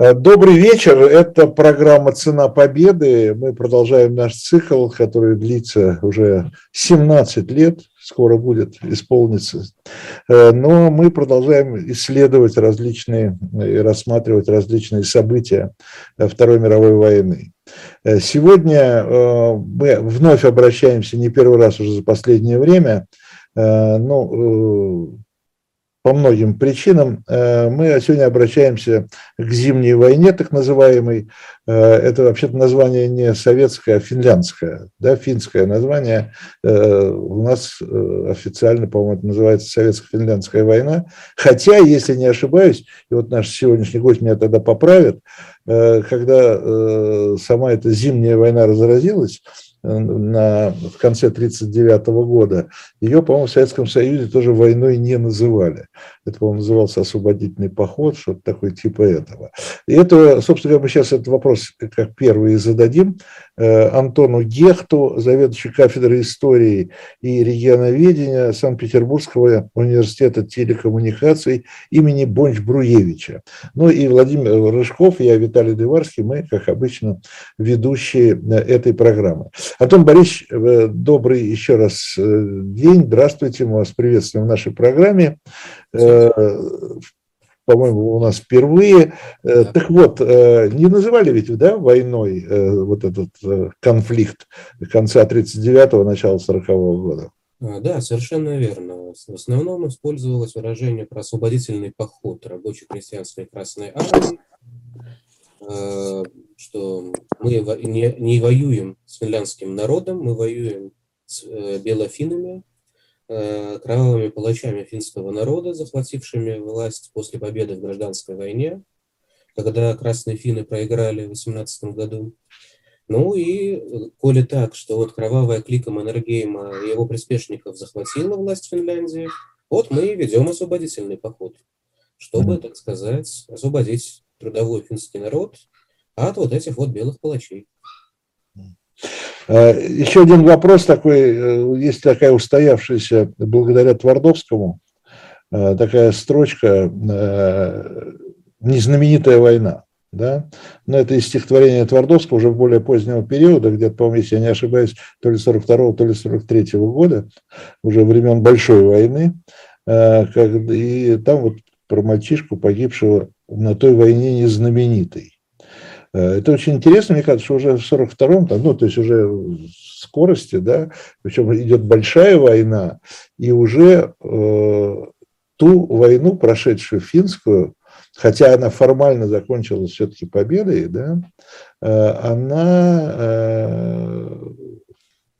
Э, добрый вечер. Это программа «Цена победы». Мы продолжаем наш цикл, который длится уже 17 лет, скоро будет исполниться. Э, но мы продолжаем исследовать различные и рассматривать различные события Второй мировой войны. Э, сегодня мы вновь обращаемся не первый раз уже за последнее время, ну, по многим причинам. Э, мы сегодня обращаемся к зимней войне, так называемой. Э, это вообще-то название не советское, а финляндское, да, финское название. Э, у нас официально, по-моему, это называется Советско-финляндская война. Хотя, если не ошибаюсь, и вот наш сегодняшний гость меня тогда поправит, когда сама эта зимняя война разразилась, на, в конце 1939 года, ее, по-моему, в Советском Союзе тоже войной не называли. Это, по-моему, назывался освободительный поход, что-то такое типа этого. И это, собственно говоря, мы сейчас этот вопрос как первый зададим э, Антону Гехту, заведующему кафедрой истории и регионоведения Санкт-Петербургского университета телекоммуникаций имени Бонч-Бруевича. Ну и Владимир Рыжков, я Виталий Дымарский, мы, как обычно, ведущие э, этой программы. Антон Борисович, э, добрый еще раз день, здравствуйте, мы вас приветствуем в нашей программе. Э, по-моему, у нас впервые. Э, да. Так вот, э, не называли ведь, да, войной вот этот конфликт конца 39-го, начала 40-го года? А, да, совершенно верно. В основном использовалось выражение про освободительный поход рабочей крестьянской Красной Армии, что мы не, не воюем с финляндским народом, мы воюем с белофинами, Э, кровавыми палачами финского народа, захватившими власть после победы в гражданской войне, когда красные финны проиграли в 18 году. Ну и э, коли так, что вот кровавая клика Маннергейма и его приспешников захватила власть Финляндии, вот мы и ведем освободительный поход, чтобы, так сказать, освободить трудовой финский народ от вот этих вот белых палачей. А, еще один вопрос такой, э, есть такая устоявшаяся, благодаря Твардовскому, э, такая строчка э, «Незнаменитая война». Да? Но это из стихотворения Твардовского уже в более позднего периода, где-то, по-моему, если я не ошибаюсь, то ли 42-го, то ли 43-го года, уже времен Большой войны. И там вот про мальчишку, погибшего на той войне незнаменитой. Э, это очень интересно, мне кажется, что уже в 42-м, ну, то есть уже скорости, да, причем идет большая война, и уже э, ту войну, прошедшую финскую, хотя она формально закончилась все-таки победой, да, э, она э,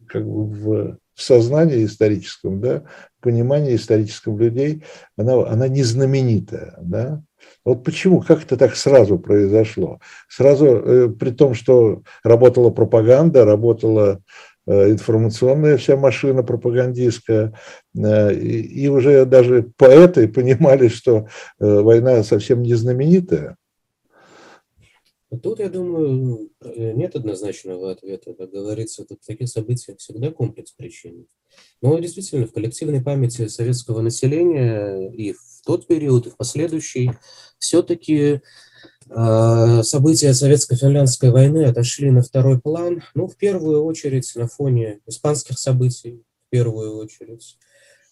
как бы в, в сознании историческом, да, понимании историческом людей, она, она не знаменитая, да, вот почему, как это так сразу произошло? Сразу, э, при том, что работала пропаганда, работала э, информационная вся машина пропагандистская, э, и, уже даже поэты понимали, что война совсем не знаменитая. Тут, я думаю, нет однозначного ответа. Как говорится, тут в таких событиях всегда комплекс причин. Но действительно, в коллективной памяти советского населения и в тот период, и в последующий, все-таки э, события советско-финляндской войны отошли на второй план, ну, в первую очередь на фоне испанских событий, в первую очередь.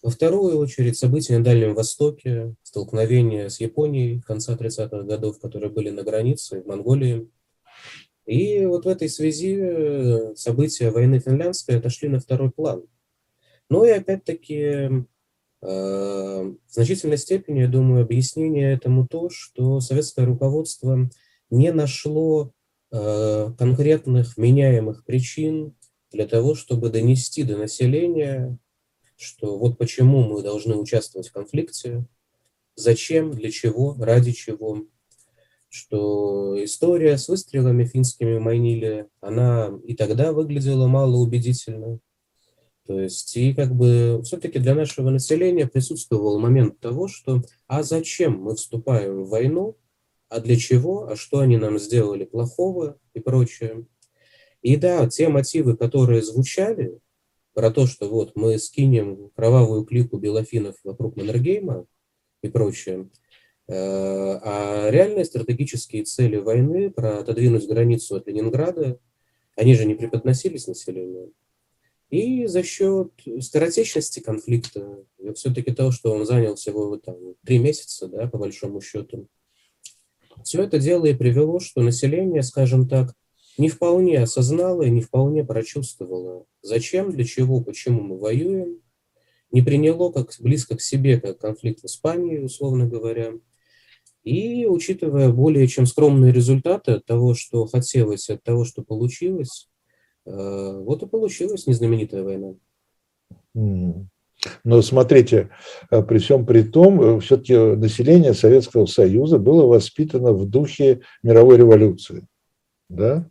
Во вторую очередь события на Дальнем Востоке, столкновения с Японией конца 30-х годов, которые были на границе, в Монголии. И вот в этой связи э, события войны финляндской отошли на второй план. Ну и опять-таки в значительной степени, я думаю, объяснение этому то, что советское руководство не нашло э, конкретных меняемых причин для того, чтобы донести до населения, что вот почему мы должны участвовать в конфликте, зачем, для чего, ради чего, что история с выстрелами финскими Майнили, она и тогда выглядела малоубедительно, то есть, и как бы все-таки для нашего населения присутствовал момент того, что а зачем мы вступаем в войну, а для чего, а что они нам сделали плохого и прочее. И да, те мотивы, которые звучали, про то, что вот мы скинем кровавую клику белофинов вокруг Маннергейма и прочее, А реальные стратегические цели войны про отодвинуть границу от Ленинграда, они же не преподносились населению. И за счет скоротечности конфликта, все-таки того, что он занял всего там, три месяца, да, по большому счету, все это дело и привело, что население, скажем так, не вполне осознало и не вполне прочувствовало, зачем, для чего, почему мы воюем, не приняло как близко к себе, как конфликт в Испании, условно говоря. И учитывая более чем скромные результаты от того, что хотелось, от того, что получилось, вот и получилась незнаменитая война. Но смотрите, э, при всем при том, э, все-таки население Советского Союза было воспитано в духе мировой революции. Да?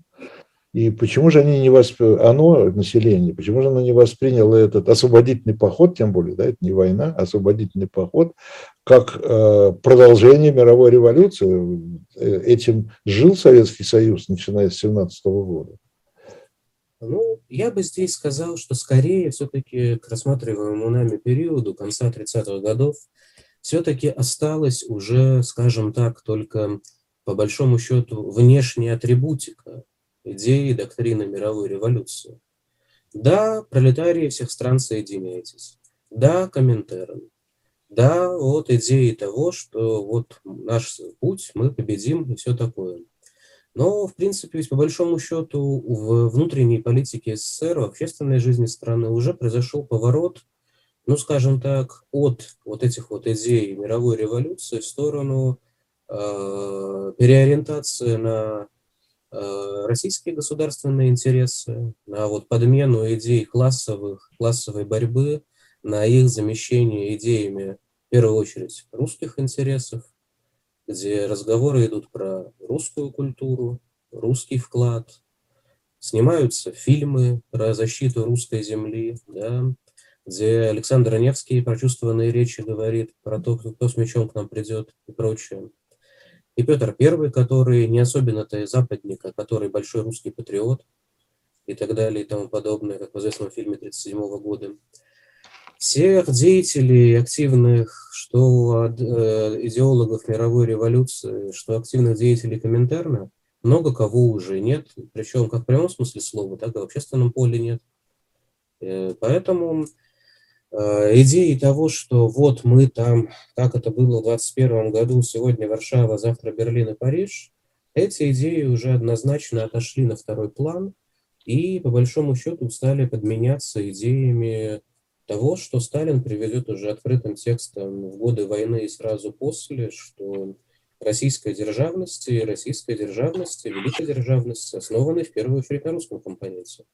И почему же они не восп... оно, население, почему же оно не восприняло этот освободительный поход, тем более, да, это не война, а освободительный поход, как э, продолжение мировой революции. Э, этим жил Советский Союз, начиная с 17 года. Ну, я бы здесь сказал, что скорее все-таки к рассматриваемому нами периоду конца 30-х годов все-таки осталось уже, скажем так, только по большому счету внешняя атрибутика идеи доктрины мировой революции. Да, пролетарии всех стран соединяйтесь. Да, Коминтерн. Да, вот идеи того, что вот наш путь, мы победим и все такое. Но, в принципе, ведь по большому счету в внутренней политике СССР, в общественной жизни страны уже произошел поворот, ну, скажем так, от вот этих вот идей мировой революции в сторону э, переориентации на Э, российские государственные интересы, на вот подмену идей классовых, классовой борьбы, на их замещение идеями, в первую очередь, русских интересов, где разговоры идут про русскую культуру, русский вклад, снимаются фильмы про защиту русской земли, да, где Александр Невский прочувствованные речи говорит про то, кто с мечом к нам придет и прочее и Петр I, который не особенно-то и западник, а который большой русский патриот и так далее и тому подобное, как в известном фильме 1937 года. Всех деятелей активных, что э, идеологов мировой революции, что активных деятелей Коминтерна, много кого уже нет, причем как в прямом смысле слова, так и в общественном поле нет. Э, поэтому Э, идеи того, что вот мы там, как это было в 2021 году, сегодня Варшава, завтра Берлин и Париж, эти идеи уже однозначно отошли на второй план и, по большому счету, стали подменяться идеями того, что Сталин приведет уже открытым текстом в годы войны и сразу после, что российская державность и российская державность, великая державность основаны в первую очередь на русском компоненте,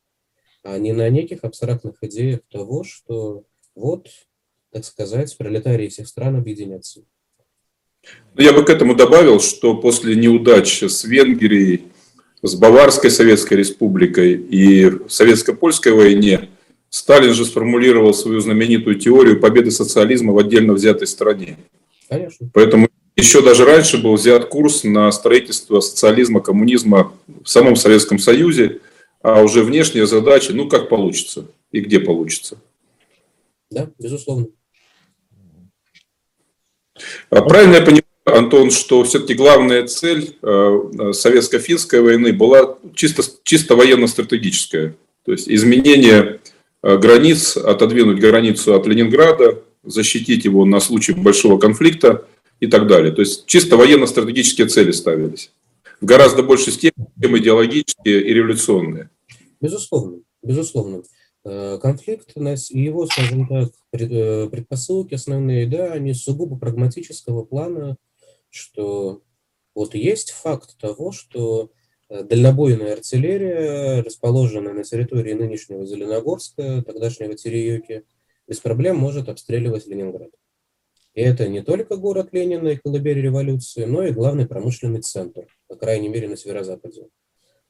а не на неких абстрактных идеях того, что вот, так сказать, пролетарии всех стран объединятся. Ну, я бы к этому добавил, что после неудач с Венгрией, с Баварской Советской Республикой и Советско-Польской войне Сталин же сформулировал свою знаменитую теорию победы социализма в отдельно взятой стране. Конечно. Поэтому еще даже раньше был взят курс на строительство социализма, коммунизма в самом Советском Союзе, а уже внешняя задача, ну как получится и где получится. Да, безусловно. А правильно я понимаю, Антон, что все-таки главная цель э, советско-финской войны была чисто, чисто военно-стратегическая. То есть изменение границ, отодвинуть границу от Ленинграда, защитить его на случай большого конфликта и так далее. То есть чисто военно-стратегические цели ставились. В гораздо большей степени, идеологические и революционные. Безусловно, безусловно. Э, конфликт и его, скажем так, э, предпосылки основные, да, они сугубо прагматического плана, что вот есть факт того, что э, дальнобойная артиллерия, расположенная на территории нынешнего Зеленогорска, тогдашнего Терейоки, без проблем может обстреливать Ленинград. И это не только город Ленина и колыбель революции, но и главный промышленный центр, по крайней мере, на северо-западе.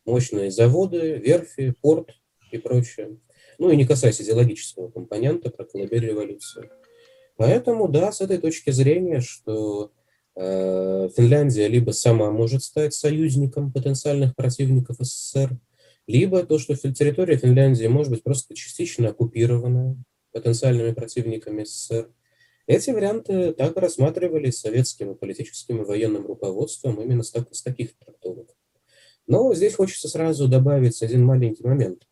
Мощные заводы, верфи, порт и прочее. Ну и не касаясь идеологического компонента про колыбель революции. Поэтому, да, с этой точки зрения, что Финляндия либо сама может стать союзником потенциальных противников СССР, либо то, что территория Финляндии может быть просто частично оккупирована потенциальными противниками СССР, Эти варианты так рассматривались советским политическим и военным руководством именно с, так, с таких трактовок. Но здесь хочется сразу добавить один маленький момент.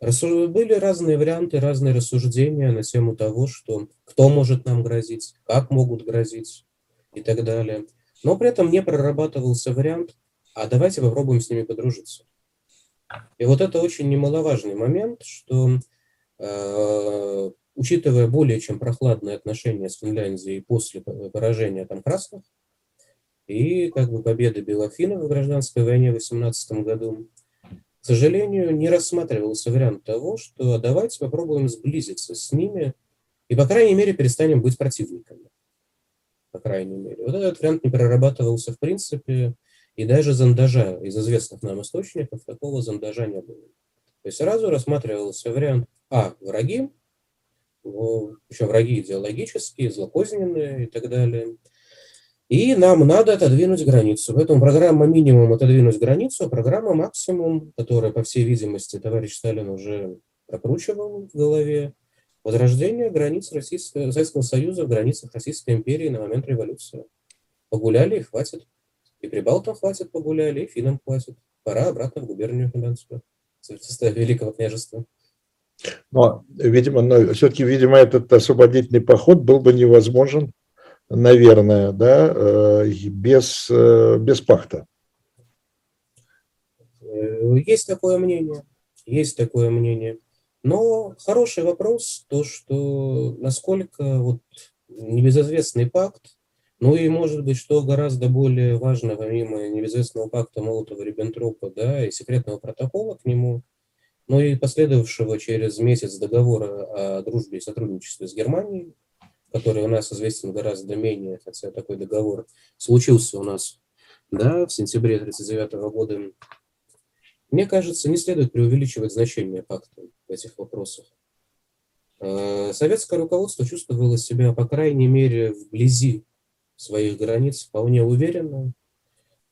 Были разные варианты, разные рассуждения на тему того, что кто может нам грозить, как могут грозить и так далее. Но при этом не прорабатывался вариант, а давайте попробуем с ними подружиться. И вот это очень немаловажный момент, что э, учитывая более чем прохладные отношения с Финляндией после поражения там красных и как бы победы Белофинов в гражданской войне в 18 году, к сожалению, не рассматривался вариант того, что давайте попробуем сблизиться с ними и, по крайней мере, перестанем быть противниками. По крайней мере. Вот этот вариант не прорабатывался в принципе, и даже зондажа из известных нам источников такого зондажа не было. То есть сразу рассматривался вариант А – враги, причем враги идеологические, злокозненные и так далее. И нам надо отодвинуть границу. Поэтому программа минимум отодвинуть границу, а программа максимум, которая, по всей видимости, товарищ Сталин уже прокручивал в голове, возрождение границ Российского, Советского Союза в границах Российской империи на момент революции. Погуляли и хватит. И прибалтам хватит погуляли, и финнам хватит. Пора обратно в губернию Финляндскую, в состав Великого княжества. Но, видимо, но все-таки, видимо, этот освободительный поход был бы невозможен, наверное, да, э, без, э, без пакта. Э, есть такое мнение, есть такое мнение. Но хороший вопрос, то, что насколько вот небезызвестный пакт, ну и, может быть, что гораздо более важно, помимо небезызвестного пакта Молотова-Риббентропа, да, и секретного протокола к нему – но и последовавшего через месяц договора о дружбе и сотрудничестве с Германией, который у нас известен гораздо менее, хотя такой договор случился у нас да, в сентябре 1939 года. Мне кажется, не следует преувеличивать значение пакта в этих вопросах. Э, советское руководство чувствовало себя, по крайней мере, вблизи своих границ вполне уверенно.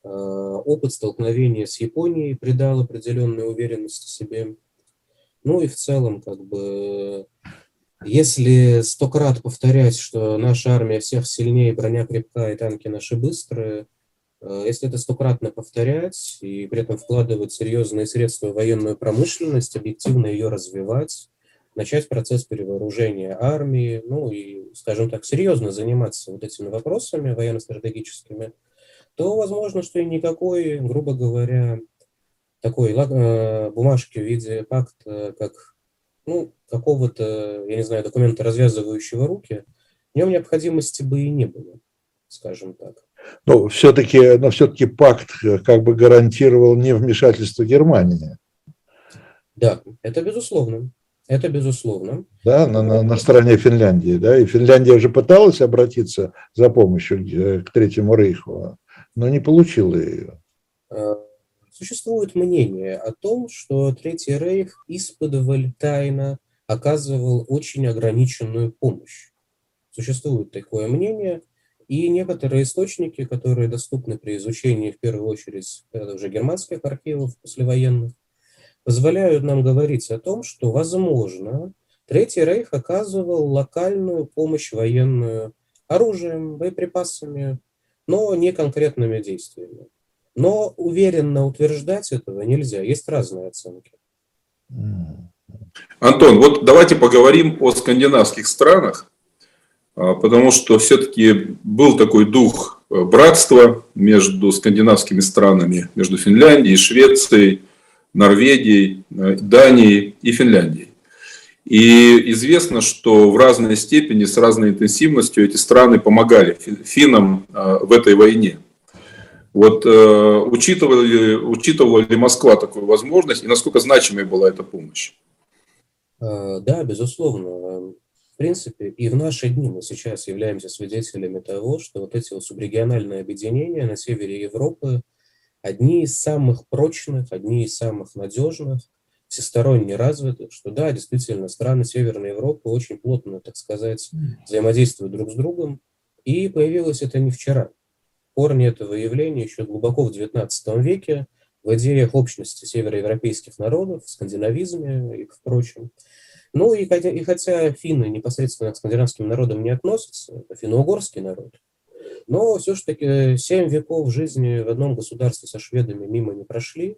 Э, опыт столкновения с Японией придал определенную уверенность в себе. Ну и в целом, как бы, если сто крат повторять, что наша армия всех сильнее, броня крепкая и танки наши быстрые, если это стократно повторять и при этом вкладывать серьезные средства в военную промышленность, объективно ее развивать, начать процесс перевооружения армии, ну и, скажем так, серьезно заниматься вот этими вопросами военно-стратегическими, то возможно, что и никакой, грубо говоря, такой э, бумажки в виде пакта, как ну, какого-то, я не знаю, документа, развязывающего руки, в нем необходимости бы и не было, скажем так. Но все-таки, но все-таки пакт э, как бы гарантировал не вмешательство Германии. Да, это безусловно. Это безусловно. Да, на, на, на стороне Финляндии. Да, и Финляндия уже пыталась обратиться за помощью э, к Третьему Рейху, но не получила ее. Существует мнение о том, что Третий Рейх исподволь тайно оказывал очень ограниченную помощь. Существует такое мнение, и некоторые источники, которые доступны при изучении, в первую очередь, уже германских архивов послевоенных, позволяют нам говорить о том, что, возможно, Третий Рейх оказывал локальную помощь военную оружием, боеприпасами, но не конкретными действиями. Но уверенно утверждать этого нельзя, есть разные оценки. Антон, вот давайте поговорим о скандинавских странах, потому что все-таки был такой дух э, братства между скандинавскими странами, между Финляндией, Швецией, Норвегией, э, Данией и Финляндией. И известно, что в разной степени, с разной интенсивностью эти страны помогали финнам э, в этой войне. Вот учитывала, ли, учитывала ли Москва такую возможность и насколько значимой была эта помощь? Да, безусловно. В принципе, и в наши дни мы сейчас являемся свидетелями того, что вот эти вот субрегиональные объединения на севере Европы одни из самых прочных, одни из самых надежных, всесторонне развитых, что да, действительно, страны Северной Европы очень плотно, так сказать, взаимодействуют друг с другом. И появилось это не вчера. Корни этого явления еще глубоко в XIX веке в идеях общности североевропейских народов, в скандинавизме и впрочем. Ну и хотя, и хотя финны непосредственно к скандинавским народам не относятся, это финно-угорский народ, но все-таки семь веков жизни в одном государстве со шведами мимо не прошли.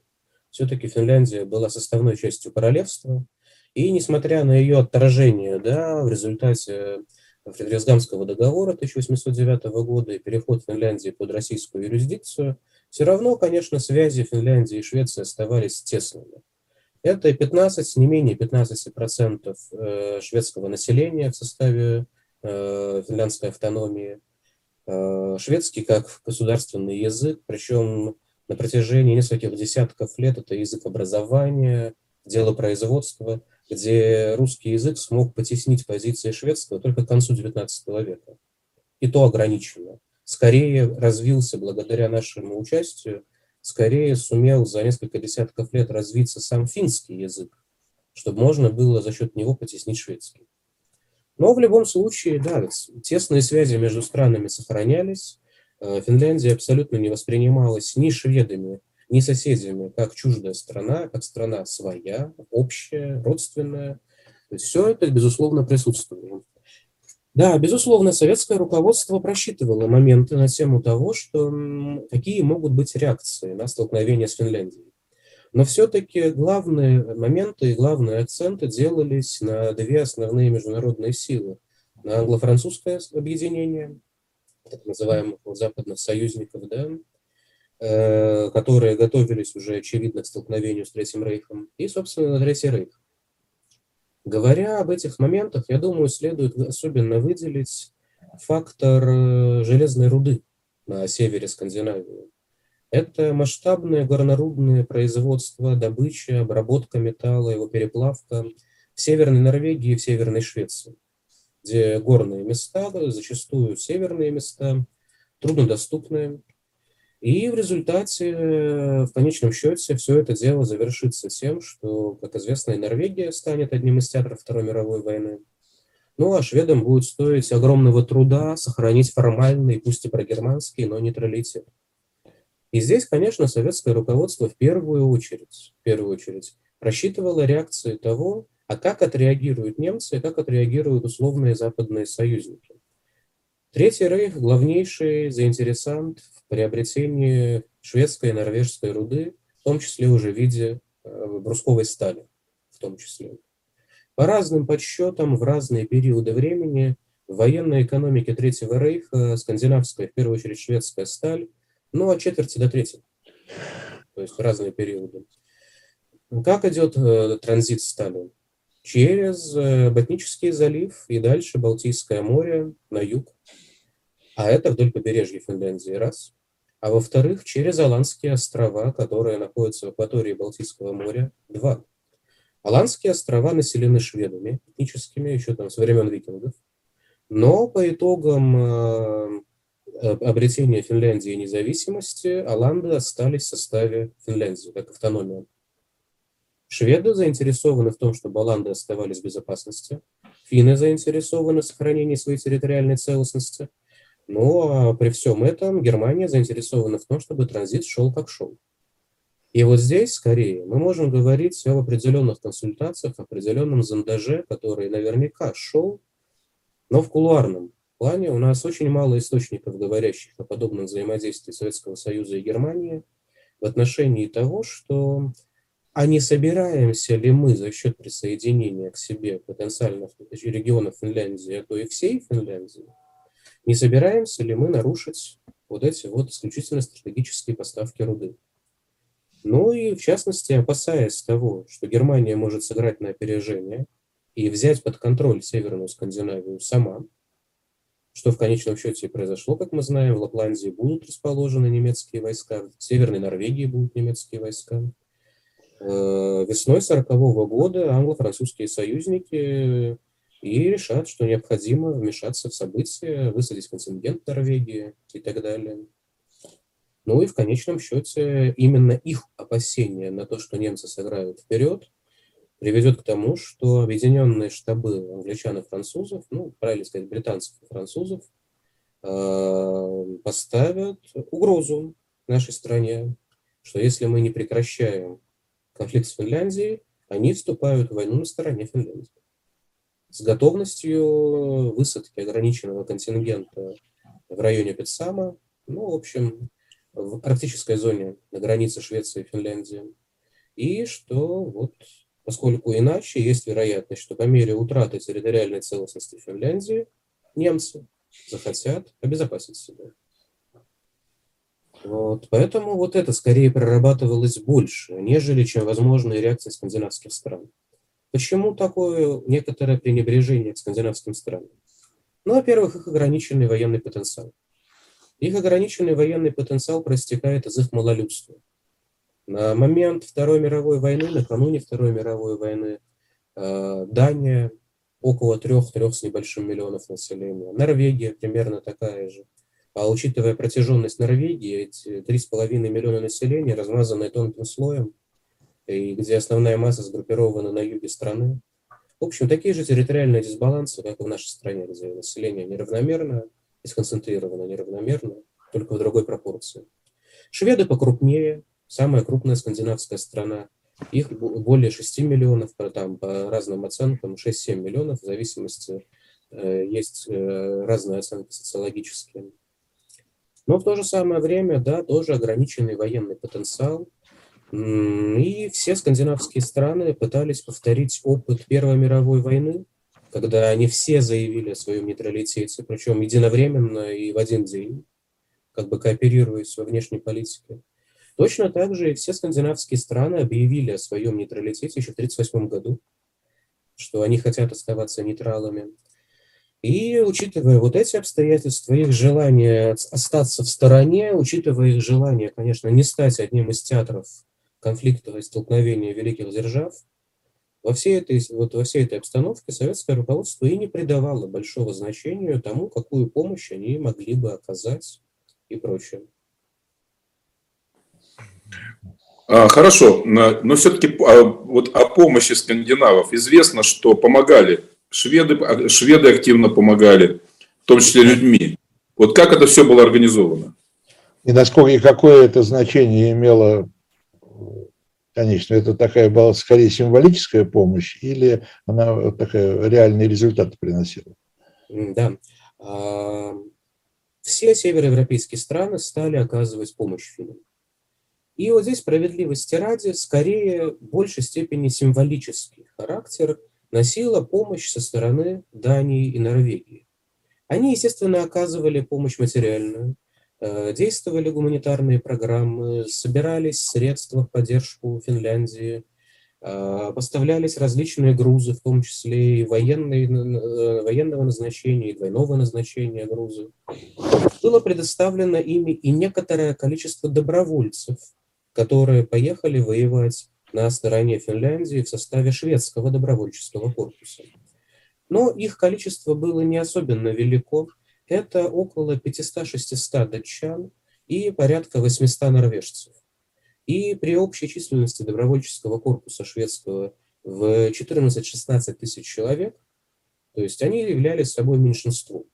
Все-таки Финляндия была составной частью королевства. И несмотря на ее отторжение да, в результате Фридрихсгамского договора 1809 года и переход Финляндии под российскую юрисдикцию, все равно, конечно, связи Финляндии и Швеции оставались тесными. Это 15, не менее 15% э, шведского населения в составе э, финляндской автономии. Э, шведский как государственный язык, причем на протяжении нескольких десятков лет это язык образования, делопроизводства, где русский язык смог потеснить позиции шведского только к концу XIX века. И то ограниченно. Скорее развился благодаря нашему участию скорее сумел за несколько десятков лет развиться сам финский язык, чтобы можно было за счет него потеснить шведский. Но в любом случае, да, тесные связи между странами сохранялись. Э, Финляндия абсолютно не воспринималась ни шведами, ни соседями, как чуждая страна, как страна своя, общая, родственная. То есть все это, безусловно, присутствовало. Да, безусловно, советское руководство просчитывало моменты на тему того, что какие могут быть реакции на столкновение с Финляндией. Но все-таки главные моменты и главные акценты делались на две основные международные силы. На англо-французское объединение, так называемых западных союзников, да, э, которые готовились уже, очевидно, к столкновению с Третьим Рейхом, и, собственно, на Третий Рейх. Говоря об этих моментах, я думаю, следует особенно выделить фактор э, железной руды на севере Скандинавии. Это масштабное горнорудное производство, добыча, обработка металла, его переплавка в Северной Норвегии и в Северной Швеции, где горные места, зачастую северные места, труднодоступные, и в результате, э, в конечном счете, все это дело завершится тем, что, как известно, и Норвегия станет одним из театров Второй мировой войны. Ну, а шведам будет стоить огромного труда сохранить формальный, пусть и прогерманский, но нейтралитет. И здесь, конечно, советское руководство в первую очередь, в первую очередь рассчитывало реакции того, а как отреагируют немцы и как отреагируют условные западные союзники. Третий рейх – главнейший заинтересант в приобретении шведской и норвежской руды, в том числе уже в виде э, брусковой стали, в том числе. По разным подсчетам, в разные периоды времени в военной экономике Третьего рейха скандинавская, в первую очередь шведская сталь, ну, от четверти до трети, то есть разные периоды. Как идет э, транзит стали? Через э, Ботнический залив и дальше Балтийское море на юг, а это вдоль побережья Финляндии, раз. А во-вторых, через Аландские острова, которые находятся в акватории Балтийского моря, два. Аландские острова населены шведами этническими, еще там с времен викингов. Но по итогам э, обретения Финляндии независимости Аланды остались в составе Финляндии, как автономия. Шведы заинтересованы в том, чтобы Аланды оставались в безопасности. Финны заинтересованы в сохранении своей территориальной целостности. Но при всем этом Германия заинтересована в том, чтобы транзит шел как шел. И вот здесь, скорее, мы можем говорить об определенных консультациях, определенном зондаже, который наверняка шел, но в кулуарном плане у нас очень мало источников, говорящих о подобном взаимодействии Советского Союза и Германии в отношении того, что а не собираемся ли мы за счет присоединения к себе потенциальных регионов Финляндии, а то и всей Финляндии, не собираемся ли мы нарушить вот эти вот исключительно стратегические поставки руды. Ну и, в частности, опасаясь того, что Германия может сыграть на опережение и взять под контроль Северную Скандинавию сама, что в конечном счете и произошло, как мы знаем, в Лапландии будут расположены немецкие войска, в Северной Норвегии будут немецкие войска. Э, весной 1940 года англо-французские союзники и решат, что необходимо вмешаться в события, высадить контингент Норвегии и так далее. Ну и в конечном счете именно их опасения на то, что немцы сыграют вперед, приведет к тому, что объединенные штабы англичан и французов, ну, правильно сказать, британцев и французов, э, поставят угрозу нашей стране, что если мы не прекращаем конфликт с Финляндией, они вступают в войну на стороне Финляндии. с готовностью высадки ограниченного контингента в районе Петсама, ну, в общем, в арктической зоне на границе Швеции и Финляндии. И что вот, поскольку иначе есть вероятность, что по мере утраты территориальной целостности Финляндии немцы захотят обезопасить себя. Вот, поэтому вот это скорее прорабатывалось больше, нежели чем возможные реакции скандинавских стран. Почему такое некоторое пренебрежение к скандинавским странам? Ну, во-первых, их ограниченный военный потенциал. Их ограниченный военный потенциал проистекает из их малолюдства. На момент Второй мировой войны, накануне Второй мировой войны, э, Дания около трех-трех с небольшим миллионов населения. Норвегия примерно такая же. А учитывая протяженность Норвегии, эти 3,5 миллиона населения, размазанные тонким слоем, и где основная масса сгруппирована на юге страны. В общем, такие же территориальные дисбалансы, как и в нашей стране, где население неравномерно и сконцентрировано неравномерно, только в другой пропорции. Шведы покрупнее, самая крупная скандинавская страна. Их более 6 миллионов, там, по разным оценкам, 6-7 миллионов, в зависимости, э, есть э, разные оценки социологические. Но в то же самое время, да, тоже ограниченный военный потенциал. И все скандинавские страны пытались повторить опыт Первой мировой войны, когда они все заявили о своем нейтралитете, причем единовременно и в один день, как бы кооперируясь во внешней политике. Точно так же и все скандинавские страны объявили о своем нейтралитете еще в 1938 году, что они хотят оставаться нейтралами. И учитывая вот эти обстоятельства, их желание остаться в стороне, учитывая их желание, конечно, не стать одним из театров конфликтов и столкновения великих держав, во всей, этой, вот во всей этой обстановке советское руководство и не придавало большого значения тому, какую помощь они могли бы оказать и прочее. А, хорошо, но все-таки а, вот о помощи скандинавов известно, что помогали шведы, а, шведы активно помогали, в том числе людьми. Вот как это все было организовано? И насколько и какое это значение имело, конечно, это такая была скорее символическая помощь или она такая реальные результаты приносила? Да. А, все североевропейские страны стали оказывать помощь финнам. И вот здесь справедливости ради, скорее, в большей степени символический характер – носила помощь со стороны Дании и Норвегии. Они, естественно, оказывали помощь материальную, э, действовали гуманитарные программы, собирались средства в поддержку Финляндии, э, поставлялись различные грузы, в том числе и военные, э, военного назначения, и двойного назначения грузы. Было предоставлено ими и некоторое количество добровольцев, которые поехали воевать на стороне Финляндии в составе шведского добровольческого корпуса. Но их количество было не особенно велико. Это около 500-600 датчан и порядка 800 норвежцев. И при общей численности добровольческого корпуса шведского в 14-16 тысяч человек, то есть они являлись собой меньшинством.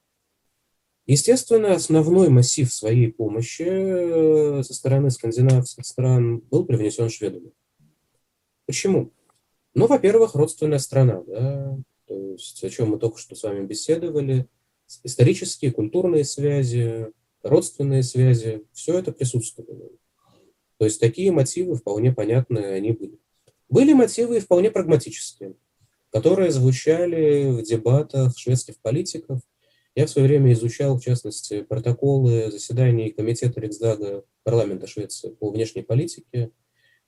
Естественно, основной массив своей помощи э, со стороны скандинавских стран был привнесен шведами. Почему? Ну, во-первых, родственная страна, да, то есть о чем мы только что с вами беседовали, исторические, культурные связи, родственные связи, все это присутствовало. То есть такие мотивы вполне понятные они были. Были мотивы вполне прагматические, которые звучали в дебатах шведских политиков. Я в свое время изучал, в частности, протоколы заседаний Комитета Риксдага парламента Швеции по внешней политике –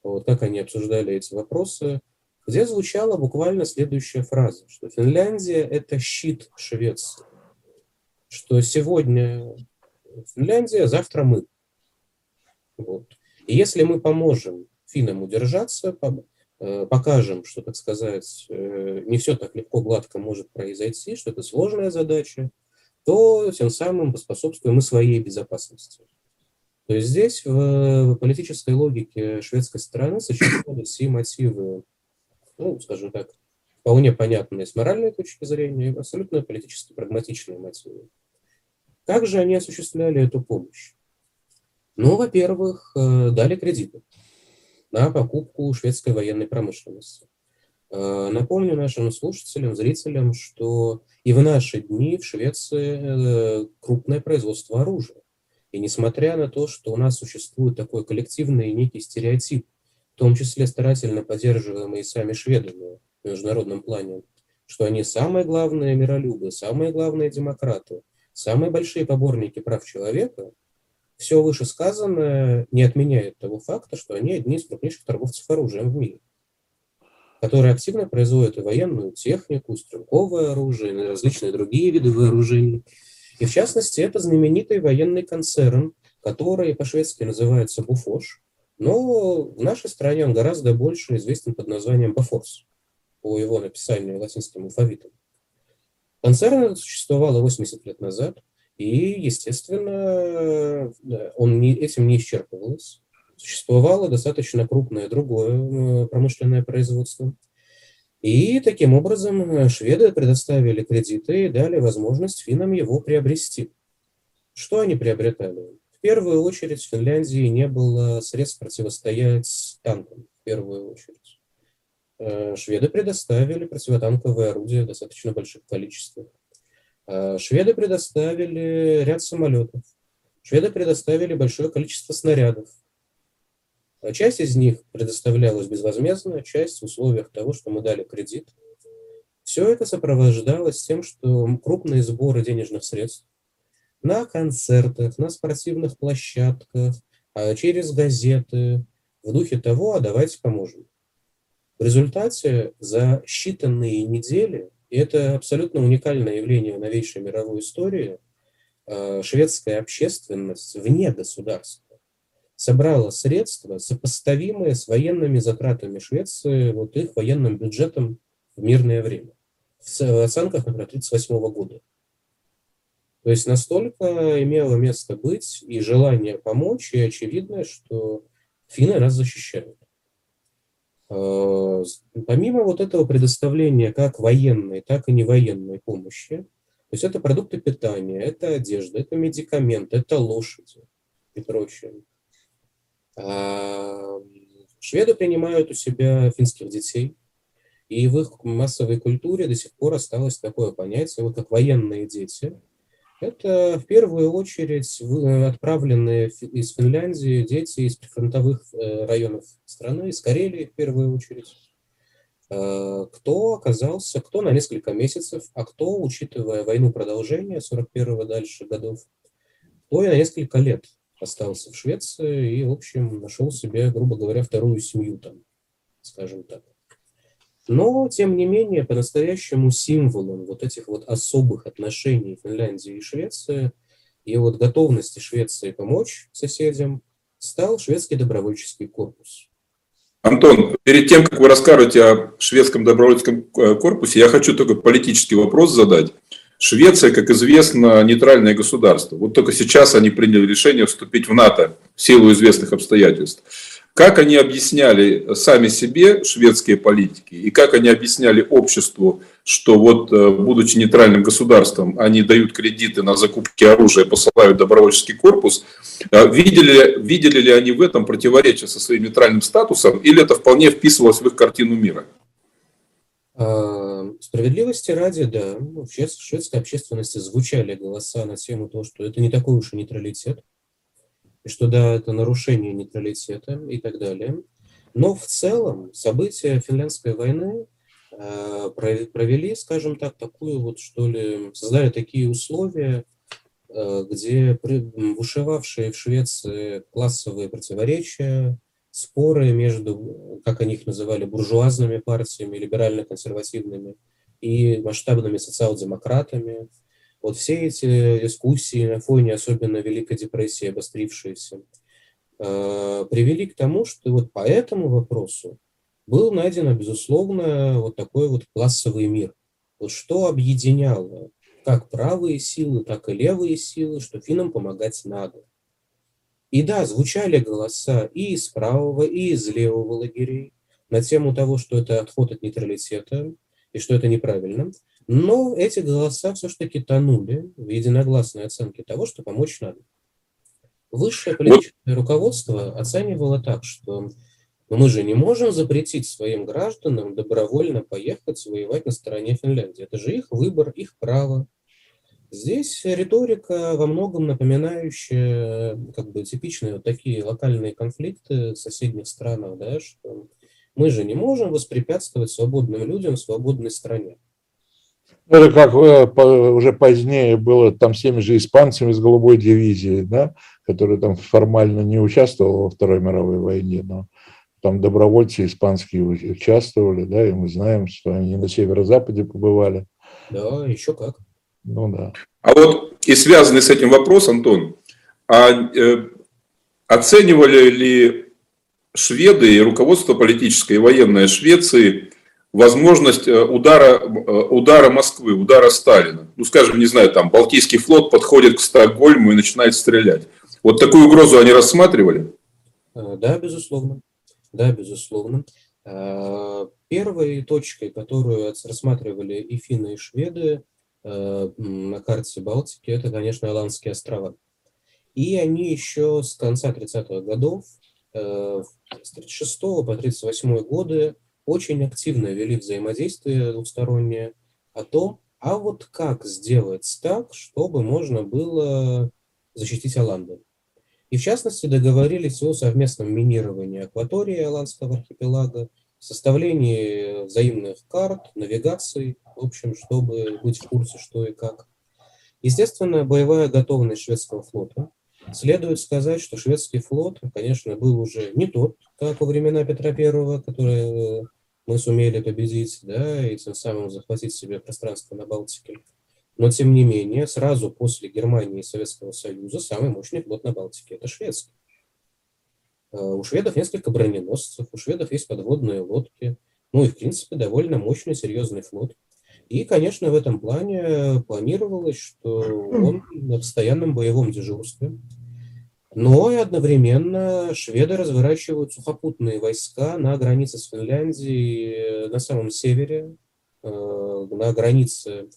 вот как они обсуждали эти вопросы, где звучала буквально следующая фраза, что Финляндия – это щит Швеции, что сегодня Финляндия, завтра мы. Вот. И если мы поможем финнам удержаться, э, покажем, что, так сказать, э, не все так легко, гладко может произойти, что это сложная задача, то тем самым поспособствуем и своей безопасности. То есть здесь в политической логике шведской стороны сочетались и мотивы, ну, скажем так, вполне понятные с моральной точки зрения, и абсолютно политически прагматичные мотивы. Как же они осуществляли эту помощь? Ну, во-первых, э, дали кредиты на покупку шведской военной промышленности. Э, напомню нашим слушателям, зрителям, что и в наши дни в Швеции э, крупное производство оружия. И несмотря на то, что у нас существует такой коллективный некий стереотип, в том числе старательно поддерживаемый сами шведами в международном плане, что они самые главные миролюбы, самые главные демократы, самые большие поборники прав человека, все вышесказанное не отменяет того факта, что они одни из крупнейших торговцев оружием в мире, которые активно производят и военную технику, и стрелковое оружие, и различные другие виды вооружений. И в частности, это знаменитый военный концерн, который по-шведски называется Буфош, но в нашей стране он гораздо больше известен под названием Бафорс по его написанию латинским алфавитом. Концерн существовал 80 лет назад, и, естественно, он не, этим не исчерпывался. Существовало достаточно крупное другое э, промышленное производство. И таким образом э, шведы предоставили кредиты и дали возможность финнам его приобрести. Что они приобретали? В первую очередь в Финляндии не было средств противостоять танкам, в первую очередь. Э, шведы предоставили противотанковые орудия в достаточно больших количествах. Э, шведы предоставили ряд самолетов. Шведы предоставили большое количество снарядов. А часть из них предоставлялась безвозмездно, часть в условиях того, что мы дали кредит. Все это сопровождалось тем, что крупные сборы денежных средств на концертах, на спортивных площадках, а через газеты, в духе того, а давайте поможем. В результате за считанные недели и это абсолютно уникальное явление новейшей мировой истории. Э, шведская общественность вне государства собрала средства, сопоставимые с военными затратами Швеции, вот их военным бюджетом в мирное время. В оценках, например, 1938 года. То есть настолько имело место быть и желание помочь, и очевидно, что финны нас защищают. Э, помимо вот этого предоставления как военной, так и невоенной помощи, то есть это продукты питания, это одежда, это медикаменты, это лошади и прочее. А шведы принимают у себя финских детей, и в их массовой культуре до сих пор осталось такое понятие, вот как военные дети, это в первую очередь отправленные из Финляндии дети из прифронтовых э, районов страны, из Карелии в первую очередь. Э, кто оказался, кто на несколько месяцев, а кто, учитывая войну продолжения 41-го дальше годов, кто и на несколько лет остался в Швеции и, в общем, нашел себе, грубо говоря, вторую семью там, скажем так. Но, тем не менее, по-настоящему символом вот этих вот особых отношений Финляндии и Швеции и вот готовности Швеции помочь соседям стал шведский добровольческий корпус. Антон, перед тем, как вы расскажете о шведском добровольческом э, корпусе, я хочу только политический вопрос задать. Швеция, как известно, нейтральное государство. Вот только сейчас они приняли решение вступить в НАТО в силу известных обстоятельств. Как они объясняли сами себе, шведские политики, и как они объясняли обществу, что вот, э, будучи нейтральным государством, они дают кредиты на закупки оружия, посылают добровольческий корпус, э, видели, видели ли они в этом противоречие со своим нейтральным статусом, или это вполне вписывалось в их картину мира? Справедливости ради, да. В шведской общественности звучали голоса на тему того, что это не такой уж и нейтралитет и что да, это нарушение нейтралитета и так далее. Но в целом события Финляндской войны э, провели, скажем так, такую вот, что ли, создали такие условия, э, где бушевавшие в Швеции классовые противоречия, споры между, как они их называли, буржуазными партиями, либерально-консервативными и масштабными социал-демократами, вот все эти дискуссии на фоне особенно Великой депрессии, обострившиеся, э, привели к тому, что вот по этому вопросу был найден, безусловно, вот такой вот классовый мир. Вот что объединяло как правые силы, так и левые силы, что финнам помогать надо. И да, звучали голоса и из правого, и из левого лагерей на тему того, что это отход от нейтралитета и что это неправильно. Но эти голоса все-таки тонули в единогласной оценке того, что помочь надо. Высшее политическое руководство оценивало так, что Но мы же не можем запретить своим гражданам добровольно поехать воевать на стороне Финляндии. Это же их выбор, их право. Здесь риторика во многом напоминающая как бы типичные вот такие локальные конфликты в соседних странах, да, что мы же не можем воспрепятствовать свободным людям в свободной стране. Это как э, уже позднее было там с теми же испанцами с голубой дивизией, да, которые там формально не участвовали во Второй мировой войне, но там добровольцы испанские участвовали, да, и мы знаем, что они на северо-западе побывали. Да, еще как. Ну да. А вот и связанный с этим вопрос, Антон, а э, оценивали ли шведы и руководство политическое и военное Швеции возможность э, удара, э, удара Москвы, удара Сталина? Ну, скажем, не знаю, там Балтийский флот подходит к Стокгольму и начинает стрелять. Вот такую угрозу они рассматривали? Э, да, безусловно. Да, безусловно. Первой точкой, которую рассматривали и финны, и шведы, на карте Балтики, это, конечно, Аландские острова. И они еще с конца 30-х годов, э, с 36 по 38 годы, очень активно вели взаимодействие двустороннее о том, а вот как сделать так, чтобы можно было защитить Аланды. И в частности договорились о совместном минировании акватории Аландского архипелага, составлении взаимных карт, навигации, в общем, чтобы быть в курсе, что и как. Естественно, боевая готовность шведского флота. Следует сказать, что шведский флот, конечно, был уже не тот, как во времена Петра Первого, который мы сумели победить, да, и тем самым захватить себе пространство на Балтике. Но, тем не менее, сразу после Германии и Советского Союза самый мощный флот на Балтике – это шведский. Э, у шведов несколько броненосцев, у шведов есть подводные лодки, ну и, в принципе, довольно мощный, серьезный флот. И, конечно, в этом плане планировалось, что он на постоянном боевом дежурстве. Но и одновременно шведы разворачивают сухопутные войска на границе с Финляндией на самом севере, э, на границе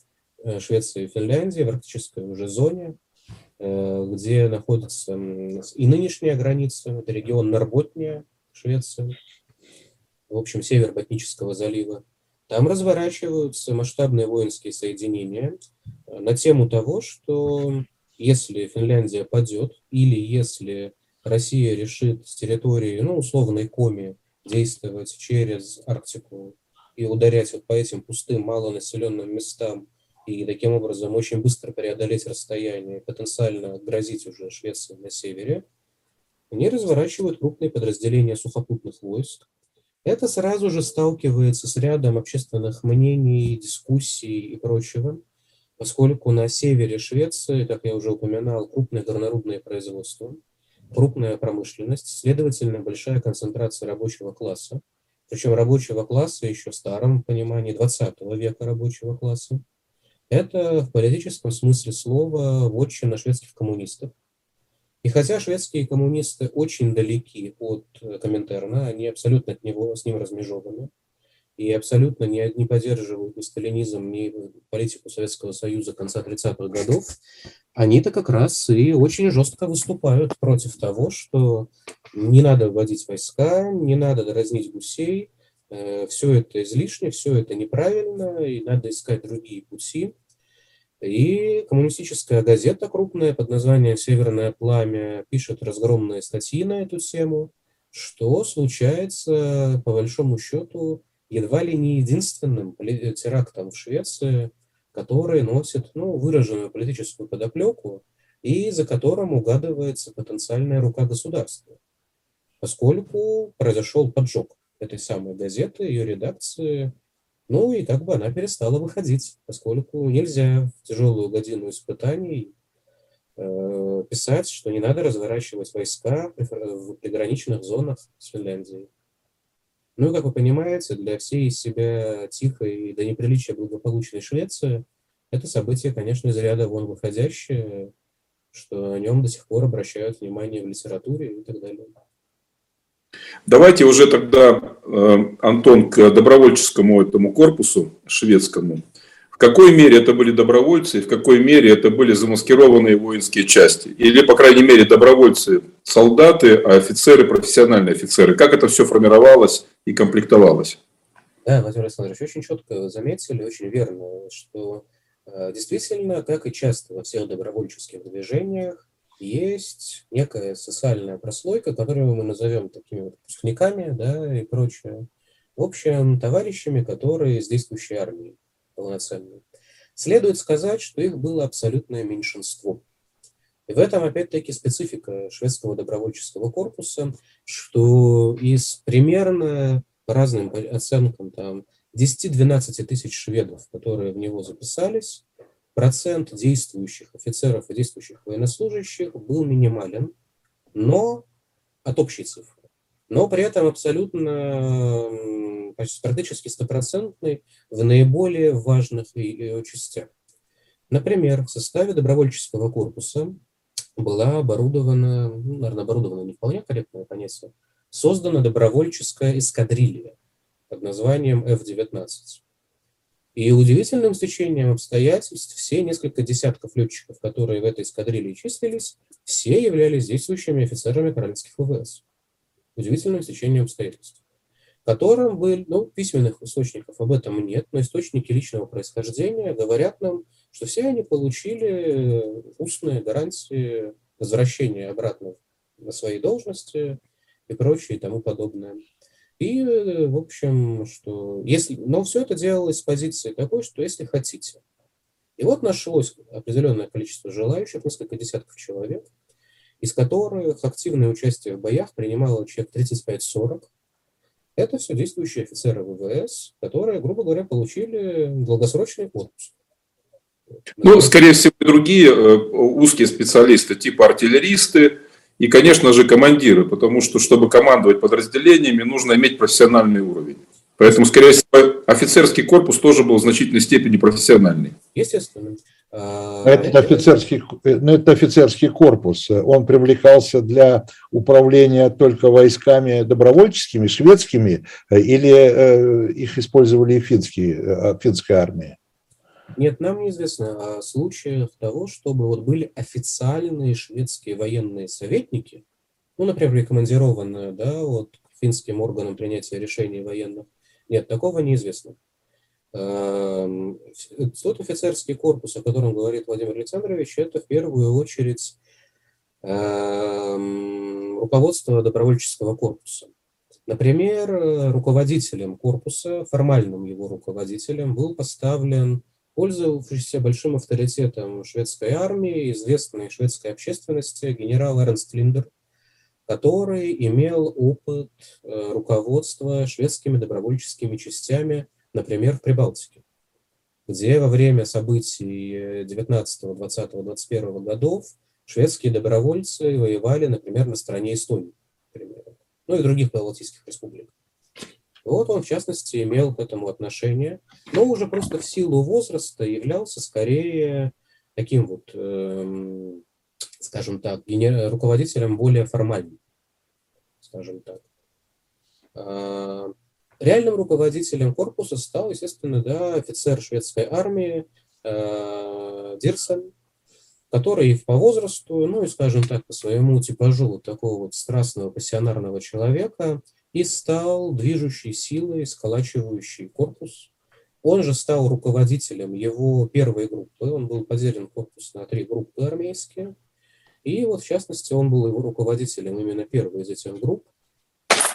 э, Швеции и Финляндии, в арктической уже зоне. Э, где находится и нынешняя граница, это регион Нарботния, Швеция, в общем, север Ботнического залива. Там разворачиваются масштабные воинские соединения э, на тему того, что если Финляндия падет или если Россия решит с территории, ну, условной Коми действовать через Арктику и ударять вот по этим пустым малонаселенным местам и таким образом очень быстро преодолеть расстояние, потенциально грозить уже Швеции на севере, они разворачивают крупные подразделения сухопутных войск. Это сразу же сталкивается с рядом общественных мнений, дискуссий и прочего, поскольку на севере Швеции, как я уже упоминал, крупное горнорудное производство, крупная промышленность, следовательно, большая концентрация рабочего класса, причем рабочего класса еще в старом понимании 20 века рабочего класса, это в политическом смысле слова вотчина шведских коммунистов. И хотя шведские коммунисты очень далеки от Коминтерна, они абсолютно от него, с ним размежованы, и абсолютно не, не поддерживают ни сталинизм, ни политику Советского Союза конца 30-х годов, они-то как раз и очень жестко выступают против того, что не надо вводить войска, не надо дразнить гусей, э, все это излишне, все это неправильно, и надо искать другие пути. И коммунистическая газета крупная под названием «Северное пламя» пишет разгромные статьи на эту тему, что случается, по большому счету, едва ли не единственным терактом в Швеции, который носит ну, выраженную политическую подоплеку и за которым угадывается потенциальная рука государства, поскольку произошел поджог этой самой газеты, ее редакции, ну и как бы она перестала выходить, поскольку нельзя в тяжелую годину испытаний э, писать, что не надо разворачивать войска в приграничных зонах с Финляндией. Ну и, как вы понимаете, для всей из себя тихой и до неприличия благополучной Швеции это событие, конечно, из ряда вон выходящее, что о нем до сих пор обращают внимание в литературе и так далее. Давайте уже тогда, э, Антон, к добровольческому этому корпусу шведскому. какой мере это были добровольцы и в какой мере это были замаскированные воинские части? Или, по крайней мере, добровольцы солдаты, а офицеры профессиональные офицеры? Как это все формировалось и комплектовалось? Да, Владимир Александрович, очень четко заметили, очень верно, что э, действительно, как и часто во всех добровольческих движениях, есть некая социальная прослойка, которую мы назовем такими вот выпускниками да, и прочее. В общем, товарищами, которые из действующей армии полноценные. Следует сказать, что их было абсолютное меньшинство. И в этом, опять-таки, специфика шведского добровольческого корпуса, что из примерно, по разным оценкам, там, 10-12 тысяч шведов, которые в него записались, процент действующих офицеров и действующих военнослужащих был минимален, но от общей цифры но при этом абсолютно практически стопроцентный в наиболее важных частях. Например, в составе добровольческого корпуса была оборудована, ну, наверное, оборудована не вполне корректное понятие, создана добровольческая эскадрилья под названием F-19. И удивительным стечением обстоятельств все несколько десятков летчиков, которые в этой эскадрилье числились, все являлись действующими офицерами королевских ВВС удивительным стечением обстоятельств, которым были, ну, письменных источников об этом нет, но источники личного происхождения говорят нам, что все они получили устные гарантии возвращения обратно на свои должности и прочее и тому подобное. И, в общем, что если... Но все это делалось с позиции такой, что если хотите. И вот нашлось определенное количество желающих, несколько десятков человек, из которых активное участие в боях принимало человек 35-40. Это все действующие офицеры ВВС, которые, грубо говоря, получили долгосрочный отпуск. Ну, скорее всего, другие э, узкие специалисты, типа артиллеристы и, конечно же, командиры, потому что, чтобы командовать подразделениями, нужно иметь профессиональный уровень. Поэтому, скорее всего, офицерский корпус тоже был в значительной степени профессиональный. Естественно. А, этот офицерский, ну, это офицерский корпус, он привлекался для управления только войсками добровольческими, шведскими, или э, их использовали и финские, э, финская армия? Нет, нам неизвестно о случаях того, чтобы вот были официальные шведские военные советники, ну, например, рекомендированные, да, вот финским органам принятия решений военных. Нет, такого неизвестно. Эм, тот офицерский корпус, о котором говорит Владимир Александрович, это в первую очередь эм, руководство добровольческого корпуса. Например, руководителем корпуса, формальным его руководителем, был поставлен пользовавшийся большим авторитетом шведской армии, известной шведской общественности, генерал Эрнст Линдер, который имел опыт э, руководства шведскими добровольческими частями – например, в Прибалтике, где во время событий 19, 20, 21 годов шведские добровольцы воевали, например, на стороне Эстонии, например, ну и других балтийских республик. Вот он, в частности, имел к этому отношение, но уже просто в силу возраста являлся скорее таким вот, эм, скажем так, руководителем более формальным, скажем так. А, Реальным руководителем корпуса стал, естественно, да, офицер шведской армии э, Дирсон, который по возрасту, ну и, скажем так, по своему типажу вот такого вот страстного пассионарного человека и стал движущей силой, сколачивающей корпус. Он же стал руководителем его первой группы. Он был поделен корпус на три группы армейские. И вот, в частности, он был его руководителем именно первой из этих групп.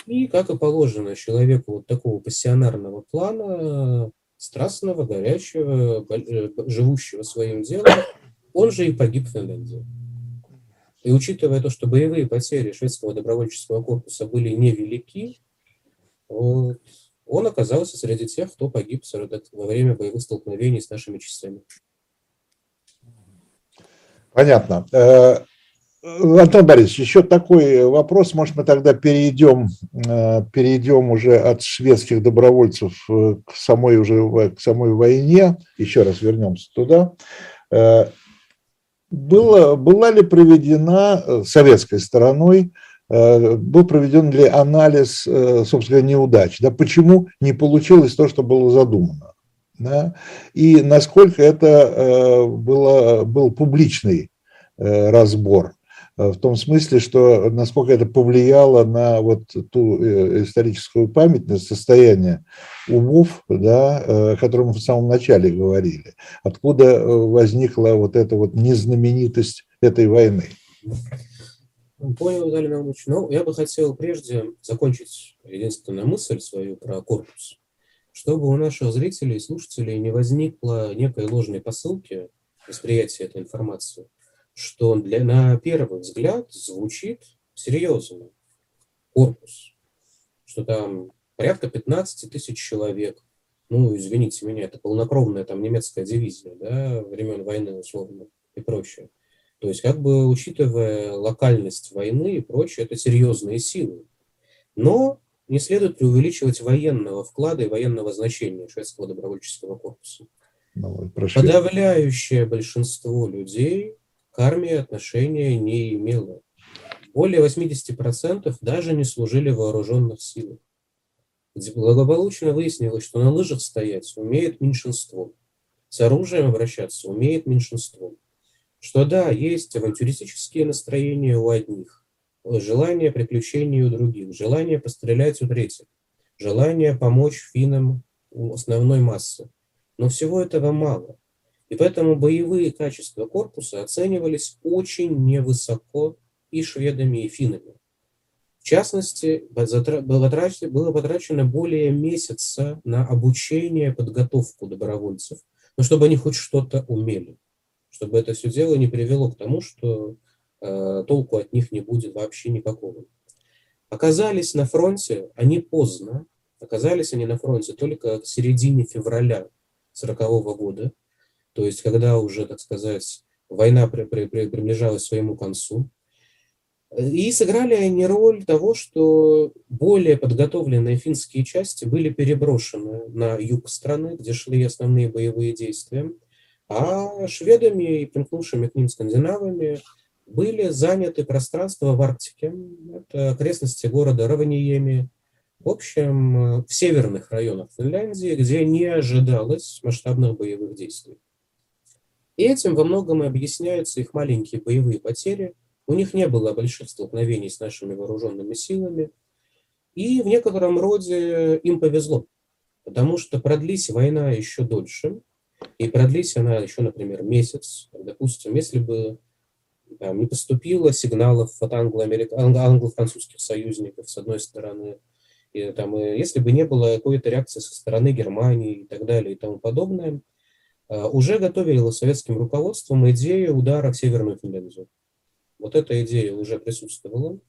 И, как и положено человеку вот такого пассионарного плана, страстного, горячего, э, живущего своим делом, он же и погиб в Финляндии. И учитывая то, что боевые потери шведского добровольческого корпуса были невелики, вот, он оказался среди тех, кто погиб во время боевых столкновений с нашими частями. Понятно. Э, Антон Борисович, еще такой вопрос, может, мы тогда перейдем, э, перейдем уже от шведских добровольцев э, к самой уже к самой войне, еще раз вернемся туда. Э, было, была ли проведена советской стороной, был проведен ли анализ, собственно, неудач, да, почему не получилось то, что было задумано? Да? И насколько это было, был публичный разбор. Э, в том смысле, что насколько это повлияло на вот ту э, историческую память, на состояние умов, да, э, о котором мы в самом начале говорили. Откуда возникла вот эта вот незнаменитость этой войны? Понял, Виталий Наумович. Ну, я бы хотел прежде закончить единственную мысль свою про корпус, чтобы у наших зрителей и слушателей не возникло некой ложной посылки восприятия этой информации что для, на первый взгляд звучит серьезно. Корпус, что там порядка 15 тысяч человек. Ну, извините меня, это полнокровная там немецкая дивизия, да, времен войны условно и прочее. То есть, как бы учитывая локальность войны и прочее, это серьезные силы. Но не следует преувеличивать военного вклада и военного значения шведского добровольческого корпуса. Ну, Подавляющее большинство людей к армии отношения не имела. Более 80% даже не служили в вооруженных силах. Благополучно выяснилось, что на лыжах стоять умеет меньшинство, с оружием обращаться умеет меньшинство. Что да, есть авантюристические настроения у одних, желание приключений у других, желание пострелять у третьих, желание помочь финнам у основной массы. Но всего этого мало. И поэтому боевые качества корпуса оценивались очень невысоко и шведами, и финнами. В частности, было потрачено более месяца на обучение, подготовку добровольцев, но чтобы они хоть что-то умели, чтобы это все дело не привело к тому, что э, толку от них не будет вообще никакого. Оказались на фронте они поздно, оказались они на фронте только к середине февраля 1940 года, то есть когда уже, так сказать, война при, при, при, приближалась к своему концу. И сыграли они роль того, что более подготовленные финские части были переброшены на юг страны, где шли основные боевые действия, а шведами и примкнувшими к ним скандинавами были заняты пространства в Арктике, это окрестности города Раваниеми, в общем, в северных районах Финляндии, где не ожидалось масштабных боевых действий. И этим во многом и объясняются их маленькие боевые потери. У них не было больших столкновений с нашими вооруженными силами. И в некотором роде им повезло, потому что продлись война еще дольше, и продлись она еще, например, месяц. Допустим, если бы там, не поступило сигналов от англо-французских союзников, с одной стороны, и, там, и если бы не было какой-то реакции со стороны Германии и так далее и тому подобное – уже готовили советским руководством идею удара в Северную Финляндию. Вот эта идея уже присутствовала.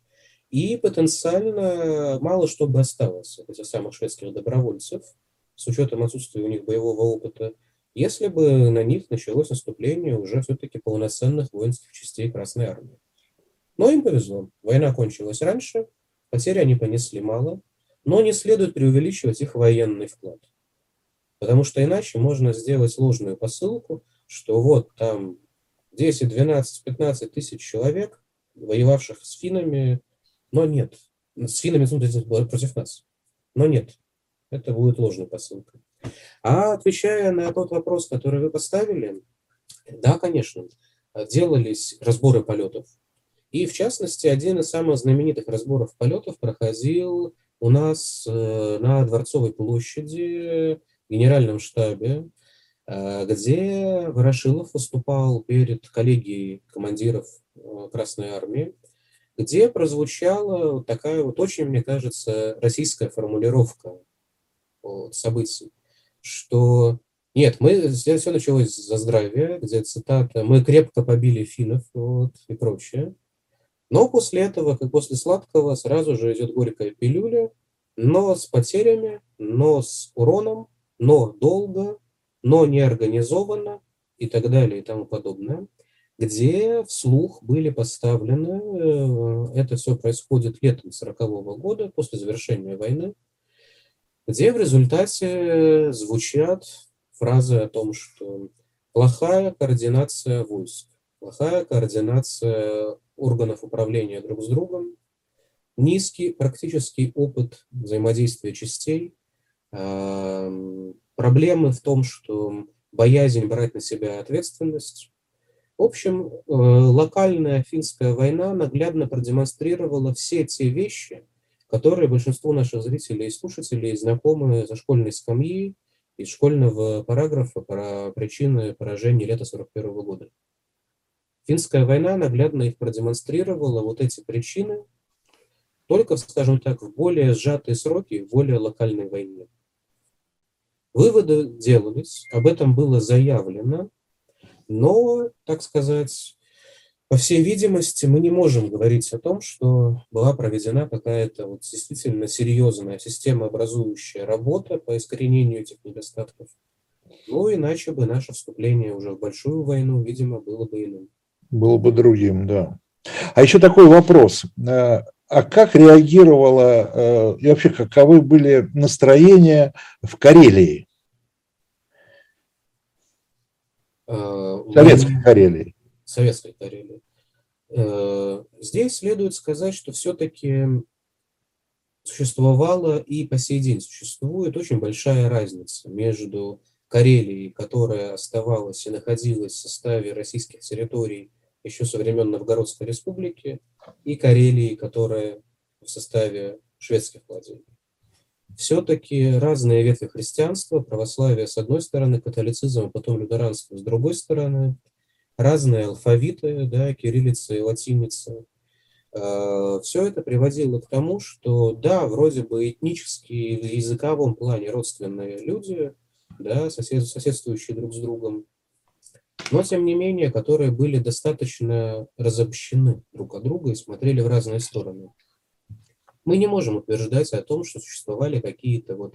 И потенциально мало что бы осталось от этих самых шведских добровольцев, с учетом отсутствия у них боевого опыта, если бы на них началось наступление уже все-таки полноценных воинских частей Красной Армии. Но им повезло. Война кончилась раньше, потери они понесли мало, но не следует преувеличивать их военный вклад. Потому что иначе можно сделать ложную посылку, что вот там 10, 12, 15 тысяч человек, воевавших с финами, но нет. С финами ну, против нас. Но нет. Это будет ложной посылкой. А отвечая на тот вопрос, который вы поставили, да, конечно, делались разборы полетов. И, в частности, один из самых знаменитых разборов полетов проходил у нас э, на Дворцовой площади генеральном штабе, э, где Ворошилов выступал перед коллегией командиров э, Красной Армии, где прозвучала такая вот очень, мне кажется, российская формулировка событий, что нет, мы, все, началось за здравие, где цитата «Мы крепко побили финнов» вот, и прочее. Но после этого, как после сладкого, сразу же идет горькая пилюля, но с потерями, но с уроном, но долго, но неорганизованно и так далее и тому подобное, где вслух были поставлены, э, это все происходит летом 40 -го года, после завершения войны, где в результате звучат фразы о том, что плохая координация войск, плохая координация органов управления друг с другом, низкий практический опыт взаимодействия частей – Проблемы в том, что боязнь брать на себя ответственность. В общем, локальная финская война наглядно продемонстрировала все те вещи, которые большинству наших зрителей и слушателей знакомы за школьной скамьи из школьного параграфа про причины поражения лета 41 года. Финская война наглядно их продемонстрировала, вот эти причины, только, скажем так, в более сжатые сроки, в более локальной войне. Выводы делались, об этом было заявлено, но, так сказать, по всей видимости, мы не можем говорить о том, что была проведена какая-то вот действительно серьезная системообразующая работа по искоренению этих недостатков. Ну, иначе бы наше вступление уже в большую войну, видимо, было бы иным. Было бы другим, да. А еще такой вопрос. Э, а как реагировала э, и вообще каковы были настроения в Карелии? Э, Советской Карелии. Советской Карелии. Э, здесь следует сказать, что все-таки существовала и по сей день существует очень большая разница между Карелией, которая оставалась и находилась в составе российских территорий еще со времен Новгородской республики, и Карелией, которая в составе шведских владений. Все-таки разные ветви христианства, православие с одной стороны, католицизм, а потом лютеранство с другой стороны – разные алфавиты, да, кириллица и латиница. А, Все это приводило к тому, что, да, вроде бы этнически в языковом плане родственные люди, да, сосед, соседствующие друг с другом, но, тем не менее, которые были достаточно разобщены друг от друга и смотрели в разные стороны. Мы не можем утверждать о том, что существовали какие-то вот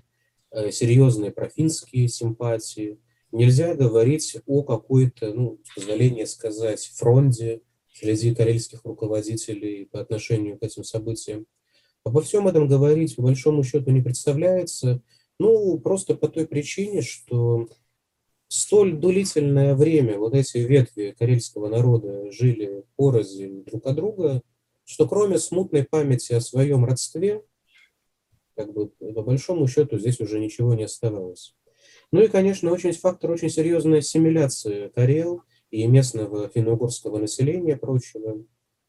э, серьезные профинские симпатии, Нельзя говорить о какой-то, ну, с позволения сказать, фронте среди карельских руководителей по отношению к этим событиям. Обо всем этом говорить, по большому счету, не представляется, ну, просто по той причине, что столь длительное время вот эти ветви карельского народа жили порознь друг от друга, что кроме смутной памяти о своем родстве, как бы по большому счету здесь уже ничего не оставалось. Ну и, конечно, очень фактор очень серьезной ассимиляции Карел и местного финно-угорского населения, прочего,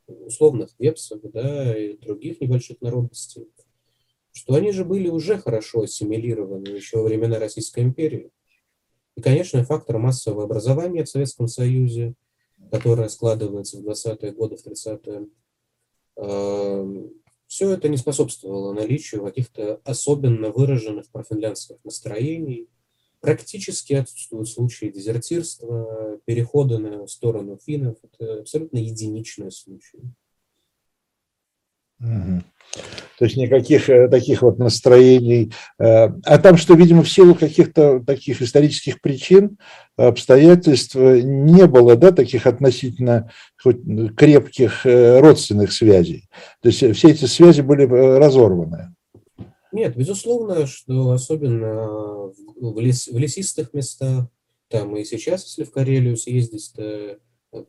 условных вепсов, да, и других небольших народностей, что они же были уже хорошо ассимилированы еще во времена Российской империи. И, конечно, фактор массового образования в Советском Союзе, которое складывается в 20-е годы, в 30-е, эм, все это не способствовало наличию каких-то особенно выраженных профинляндских настроений, Практически отсутствуют случаи дезертирства, перехода на сторону финнов. Это абсолютно единичные случаи. То есть никаких э, таких вот настроений. Э, а там, что, видимо, в силу каких-то таких исторических причин, обстоятельств не было, да, таких относительно хоть крепких э, родственных связей. То есть все эти связи были разорваны. Нет, безусловно, что особенно в, лес, в лесистых местах, там и сейчас, если в Карелию съездить, то э,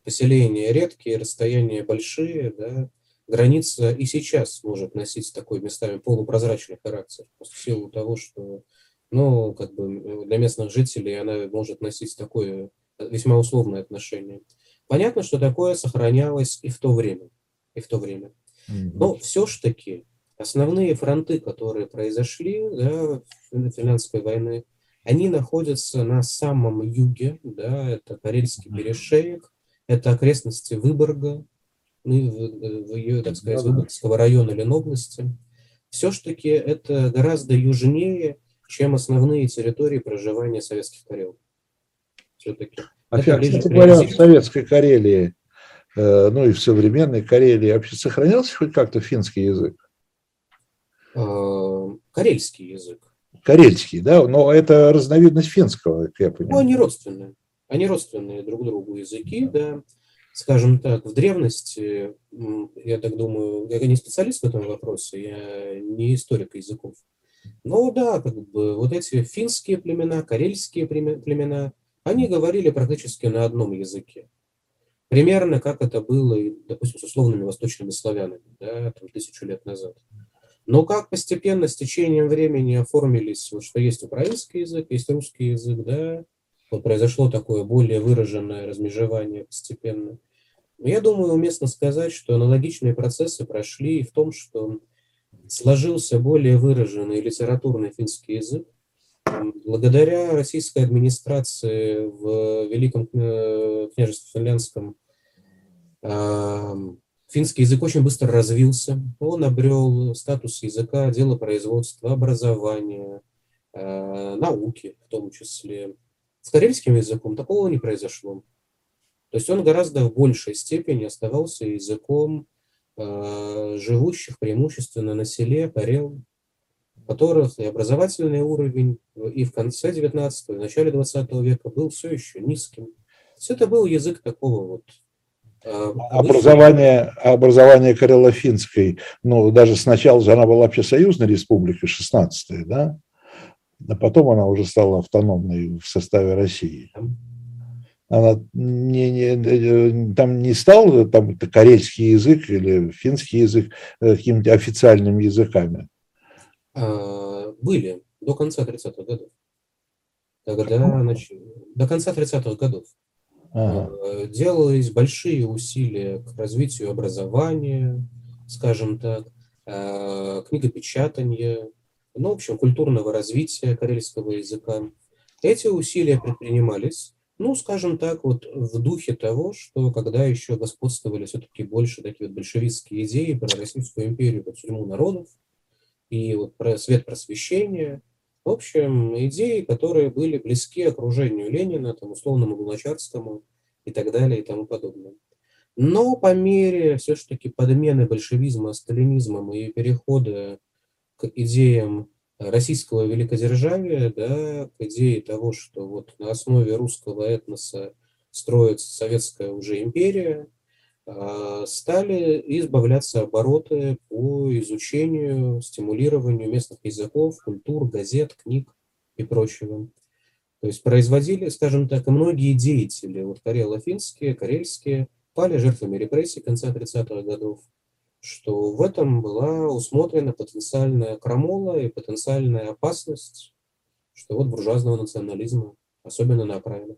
поселения редкие, расстояния большие, да, граница и сейчас может носить такой местами полупрозрачный характер, в силу того, что, ну, как бы для местных жителей она может носить такое весьма условное отношение. Понятно, что такое сохранялось и в то время, и в то время. Но все ж таки основные фронты, которые произошли да, финляндской войны, они находятся на самом юге, да, это Карельский перешеек, это окрестности Выборга, ну, в, в ее, так сказать, Выборгского района Ленобласти. Все-таки это гораздо южнее, чем основные территории проживания советских карел. Все-таки. А, кстати говоря, в советской Карелии, э, ну и в современной Карелии вообще сохранялся хоть как-то финский язык? Э, карельский язык. Карельский, да, но это разновидность финского, как я понимаю. Ну, они родственные. Они родственные друг другу языки, да. Скажем так, в древности, я так думаю, я не специалист в этом вопросе, я не историк языков. Но да, как бы вот эти финские племена, карельские племена, они говорили практически на одном языке. Примерно как это было, допустим, с условными восточными славянами, да, там, тысячу лет назад. Но как постепенно, с течением времени оформились, вот что есть украинский язык, есть русский язык, да, вот произошло такое более выраженное размежевание постепенно. Но я думаю, уместно сказать, что аналогичные процессы прошли и в том, что сложился более выраженный литературный финский язык. Благодаря российской администрации в Великом э, княжестве Финляндском финский язык очень быстро развился. Он обрел статус языка дела производства, образования, э, науки в том числе. С карельским языком такого не произошло. То есть он гораздо в большей степени оставался языком э, живущих преимущественно на селе Карел, которых и образовательный уровень и в конце 19 и в начале 20 века был все еще низким. Все это был язык такого вот э, Образование, образование Карело-Финской, ну, даже сначала же она была вообще союзной республикой, 16 да? А потом она уже стала автономной в составе России она не, не, там не стал там, это карельский язык или финский язык э, какими-то официальными языками? А, были до конца 30-х годов. Когда нач... До конца 30-х годов ага. А, делались большие усилия к развитию образования, скажем так, а, книгопечатания, ну, в общем, культурного развития карельского языка. Эти усилия предпринимались ну, скажем так, вот в духе того, что когда еще господствовали все-таки больше такие вот большевистские идеи про Российскую империю как тюрьму народов и вот про свет просвещения, в общем, идеи, которые были близки окружению Ленина, там, условному Луначарскому и так далее и тому подобное. Но по мере все-таки подмены большевизма сталинизмом и перехода идеям российского великодержавия, да, к идее того, что вот на основе русского этноса строится советская уже империя, а, стали избавляться обороты по изучению, стимулированию местных языков, культур, газет, книг и прочего. То есть производили, скажем так, и многие деятели, вот карело-финские, карельские, пали жертвами репрессий конца 30-х годов что в этом была усмотрена потенциальная крамола и потенциальная опасность, что вот буржуазного национализма, особенно на окраинах.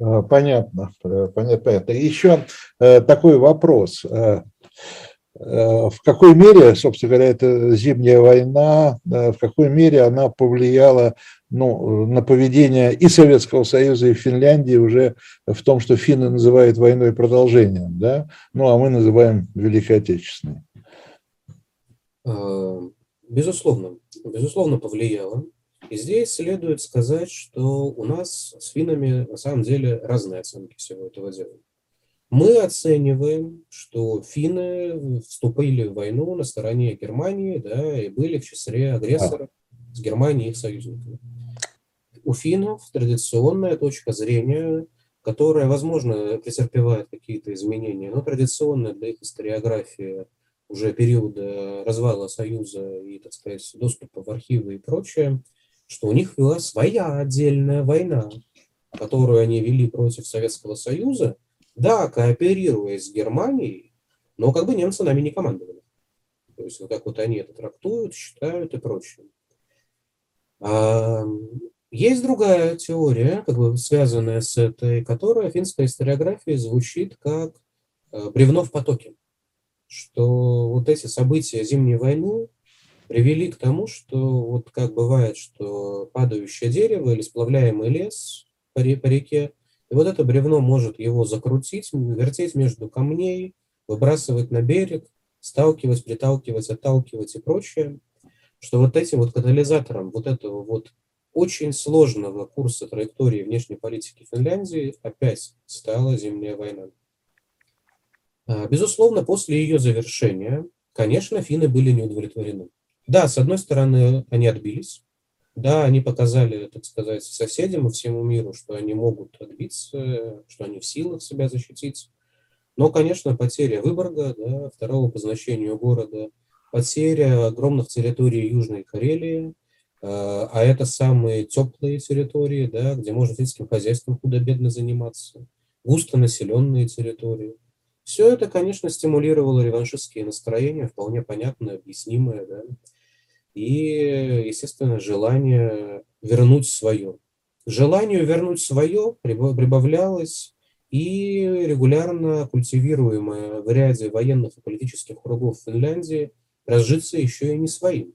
А, понятно, понятно. Еще э, такой вопрос. Э, э, в какой мере, собственно говоря, эта зимняя война, в какой мере она повлияла ну, на поведение и Советского Союза, и Финляндии уже в том, что финны называют войной продолжением, да, ну, а мы называем Великой Отечественной. А, безусловно, безусловно повлияло. И здесь следует сказать, что у нас с финнами на самом деле разные оценки всего этого дела. Мы оцениваем, что финны вступили в войну на стороне Германии, да, и были в числе агрессоров с Германией и их союзниками у финнов традиционная точка зрения, которая, возможно, претерпевает какие-то изменения, но традиционная для их историографии уже периода развала Союза и, так сказать, доступа в архивы и прочее, что у них вела своя отдельная война, которую они вели против Советского Союза, да, кооперируя с Германией, но как бы немцы нами не командовали. То есть вот так вот они это трактуют, считают и прочее. Есть другая теория, как бы связанная с этой, которая финской историографии звучит как э, бревно в потоке. Что вот эти события Зимней войны привели к тому, что вот как бывает, что падающее дерево или сплавляемый лес по, реке, и вот это бревно может его закрутить, вертеть между камней, выбрасывать на берег, сталкивать, приталкивать, отталкивать и прочее, что вот этим вот катализатором вот этого вот очень сложного курса траектории внешней политики Финляндии опять стала Зимняя война. А, безусловно, после ее завершения, конечно, финны были не удовлетворены. Да, с одной стороны, они отбились. Да, они показали, так сказать, соседям и всему миру, что они могут отбиться, что они в силах себя защитить. Но, конечно, потеря Выборга, да, второго по значению города, потеря огромных территорий Южной Карелии – а, а это самые теплые территории, да, где можно сельским хозяйством худо-бедно заниматься, густонаселенные территории. Все это, конечно, стимулировало реваншистские настроения, вполне понятные, объяснимые, да, и, естественно, желание вернуть свое. Желанию вернуть свое прибавлялось и регулярно культивируемое в ряде военных и политических кругов Финляндии разжиться еще и не своим.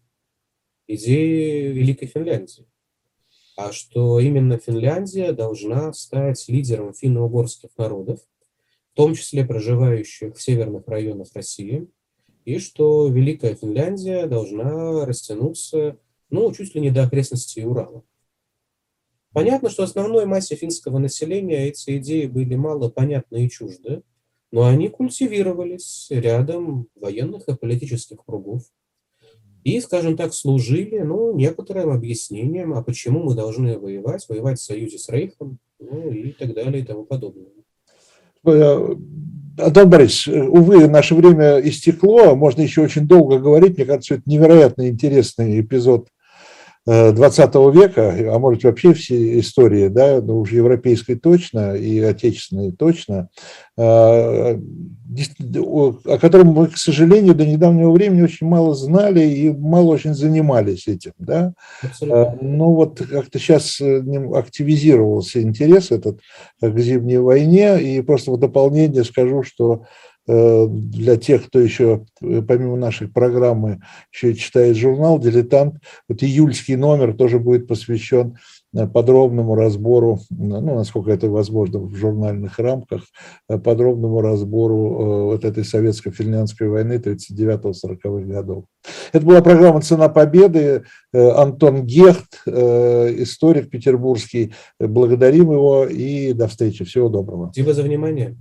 Идеи Великой Финляндии. А что именно Финляндия должна стать лидером финно-угорских народов, в том числе проживающих в северных районах России, и что Великая Финляндия должна растянуться, ну, чуть ли не до окрестностей Урала. Понятно, что основной массе финского населения эти идеи были мало понятны и чужды, но они культивировались рядом военных и политических кругов и, скажем так, служили ну, некоторым объяснением, а почему мы должны воевать, воевать в союзе с Рейхом, ну и так далее и тому подобное. Э, Антон Борисович, увы, наше время истекло, можно еще очень долго говорить, мне кажется, это невероятно интересный эпизод 20 века, а может вообще все истории, да, ну, уже европейской точно и отечественной точно, а, о котором мы, к сожалению, до недавнего времени очень мало знали и мало очень занимались этим, да. Абсолютно. Ну вот как-то сейчас э, активизировался интерес этот к зимней войне, и просто в дополнение скажу, что Э, для тех, кто еще, э, помимо нашей программы, еще читает журнал «Дилетант», вот июльский номер тоже будет посвящен э, подробному разбору, ну, насколько это возможно в журнальных рамках, подробному разбору вот этой советско-финляндской войны 39-40-х годов. Это была программа «Цена победы». Антон Гехт, историк петербургский. Благодарим его и до встречи. Всего доброго. Спасибо за внимание.